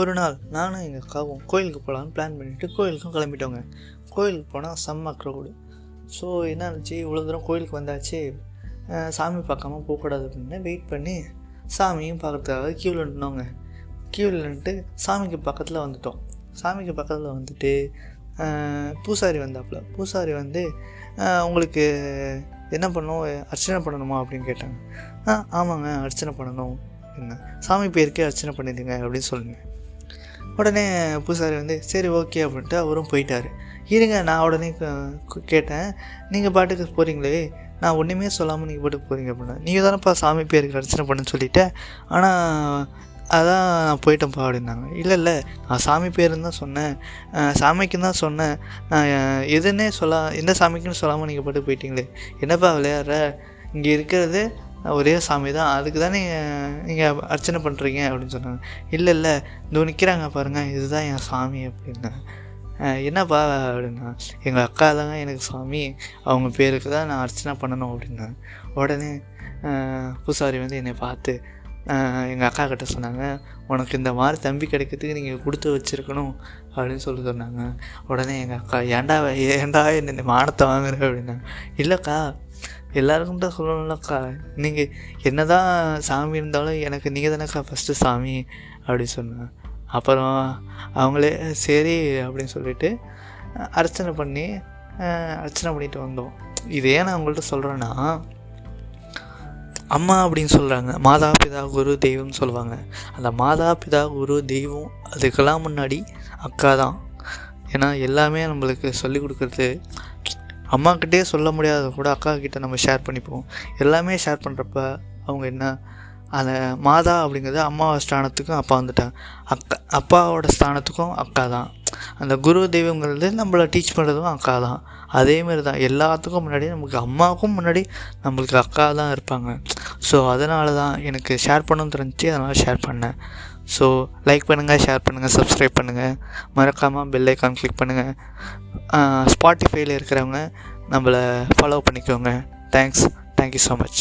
ஒரு நாள் நானும் எங்கள் அக்காவும் கோயிலுக்கு போகலான்னு பிளான் பண்ணிவிட்டு கோயிலுக்கும் கிளம்பிட்டோங்க. கோயிலுக்கு போனால் செம்ம க்ரௌடு ஸோ என்ன ஆச்சு? இவ்வளோ தூரம் கோயிலுக்கு வந்தாச்சு. சாமி பார்க்காம போகக்கூடாது அப்படின்னு வெயிட் பண்ணி சாமியும் பார்க்கறதுக்காக க்யூவில் நின்னோங்க. க்யூவில் நின்றுட்டு சாமிக்கு பக்கத்தில் வந்துட்டோம். சாமிக்கு பக்கத்தில் வந்துட்டு பூசாரி வந்தாப்புல. பூசாரி வந்து உங்களுக்கு என்ன பண்ணணும் அர்ச்சனை பண்ணணுமா? அப்படின்னு கேட்டாங்க. ஆ ஆமாங்க அர்ச்சனை பண்ணணும். என்ன? சாமி பேருக்கே அர்ச்சனை பண்ணிடுங்க அப்படின்னு சொல்லுங்க. உடனே பூசாரி வந்து சரி ஓகே அப்படின்ட்டு அவரும் போயிட்டார். இருங்க நான் உடனே கேட்டேன். நீங்கள் பாட்டுக்கு போகிறீங்களே நான் ஒன்றுமே சொல்லாமல் நீங்கள் பாட்டுக்கு போகிறீங்க அப்படின்னா நீங்கள் தானேப்பா சாமி பேருக்கு அர்ச்சனை பண்ணுன்னு சொல்லிட்டேன் ஆனால் அதான் நான் போயிட்டேன்ப்பா அப்படின்னாங்க. இல்லை இல்லை நான் சாமி பேருன்னு தான் சொன்னேன். சாமிக்குன்னு தான் சொன்னேன். நான் எதுன்னே சொல்ல எந்த சாமிக்குன்னு சொல்லாமல் நீங்கள் பாட்டு போயிட்டீங்களே? என்னப்பா விளையாடுற? இங்கே இருக்கிறது ஒரே சாமி தான். அதுக்கு தான் நீங்கள் நீங்கள் அர்ச்சனை பண்ணுறீங்க அப்படின்னு சொன்னாங்க. இல்லை இல்லை இதோ நிற்கிறாங்க பாருங்கள் இதுதான் என் சாமி அப்படின்னா. என்னப்பா அப்படின்னா எங்கள் அக்கா தாங்க எனக்கு சாமி. அவங்க பேருக்கு தான் நான் அர்ச்சனை பண்ணணும் அப்படின்னா உடனே பூசாரி வந்து என்னை பார்த்து எங்கள் அக்கா கிட்ட சொன்னாங்க உனக்கு இந்த மாதிரி தம்பி கிடைக்கிறதுக்கு நீங்கள் கொடுத்து வச்சுருக்கணும் அப்படின்னு சொல்லி சொன்னாங்க. உடனே எங்கள் அக்கா ஏன்டா ஏன்டா என்ன மானத்தை வாங்குற? அப்படின்னா இல்லைக்கா எல்லாருக்கும் தான் சொல்லணும்லக்கா. நீங்கள் என்ன தான் சாமி இருந்தாலும் எனக்கு நீங்கள் தானேக்கா ஃபஸ்ட்டு சாமி அப்படின்னு சொன்னேன் அப்புறம் அவங்களே சரி அப்படின்னு சொல்லிட்டு அர்ச்சனை பண்ணி அர்ச்சனை பண்ணிட்டு வந்தோம். இது ஏன் நான் உங்கள்கிட்ட சொல்கிறேன்னா அம்மா அப்படின்னு சொல்கிறாங்க மாதா பிதா குரு தெய்வம்னு சொல்லுவாங்க. அந்த மாதா பிதா குரு தெய்வம் அதுக்கெல்லாம் முன்னாடி அக்கா தான். ஏன்னா எல்லாமே நம்மளுக்கு சொல்லிக் கொடுக்குறது அம்மாக்கிட்டே சொல்ல முடியாத கூட அக்கா கிட்ட நம்ம ஷேர் பண்ணிப்போம். எல்லாமே ஷேர் பண்ணுறப்ப அவங்க என்ன அந்த மாதா அப்படிங்கிறது அம்மா ஸ்தானத்துக்கும் அப்பா வந்துட்டாங்க. அக்கா அப்பாவோட ஸ்தானத்துக்கும் அக்கா தான். அந்த குரு தெய்வங்கிறது நம்மளை டீச் பண்ணுறதும் அக்கா தான். அதேமாரி தான். எல்லாத்துக்கும் முன்னாடி நமக்கு அம்மாவுக்கும் முன்னாடி நம்மளுக்கு அக்கா தான் இருப்பாங்க. ஸோ அதனால தான் எனக்கு ஷேர் பண்ணணும்னு தெரிஞ்சு அதனால் ஷேர் பண்ணேன். ஸோ லைக் பண்ணுங்கள் ஷேர் பண்ணுங்கள் சப்ஸ்கிரைப் பண்ணுங்கள் மறக்காமல் பெல் ஐக்கான் கிளிக் பண்ணுங்கள் ஸ்பாட்டிஃபைல இருக்கிறவங்க நம்மளை ஃபாலோ பண்ணிக்கோங்க. Thanks thank you so much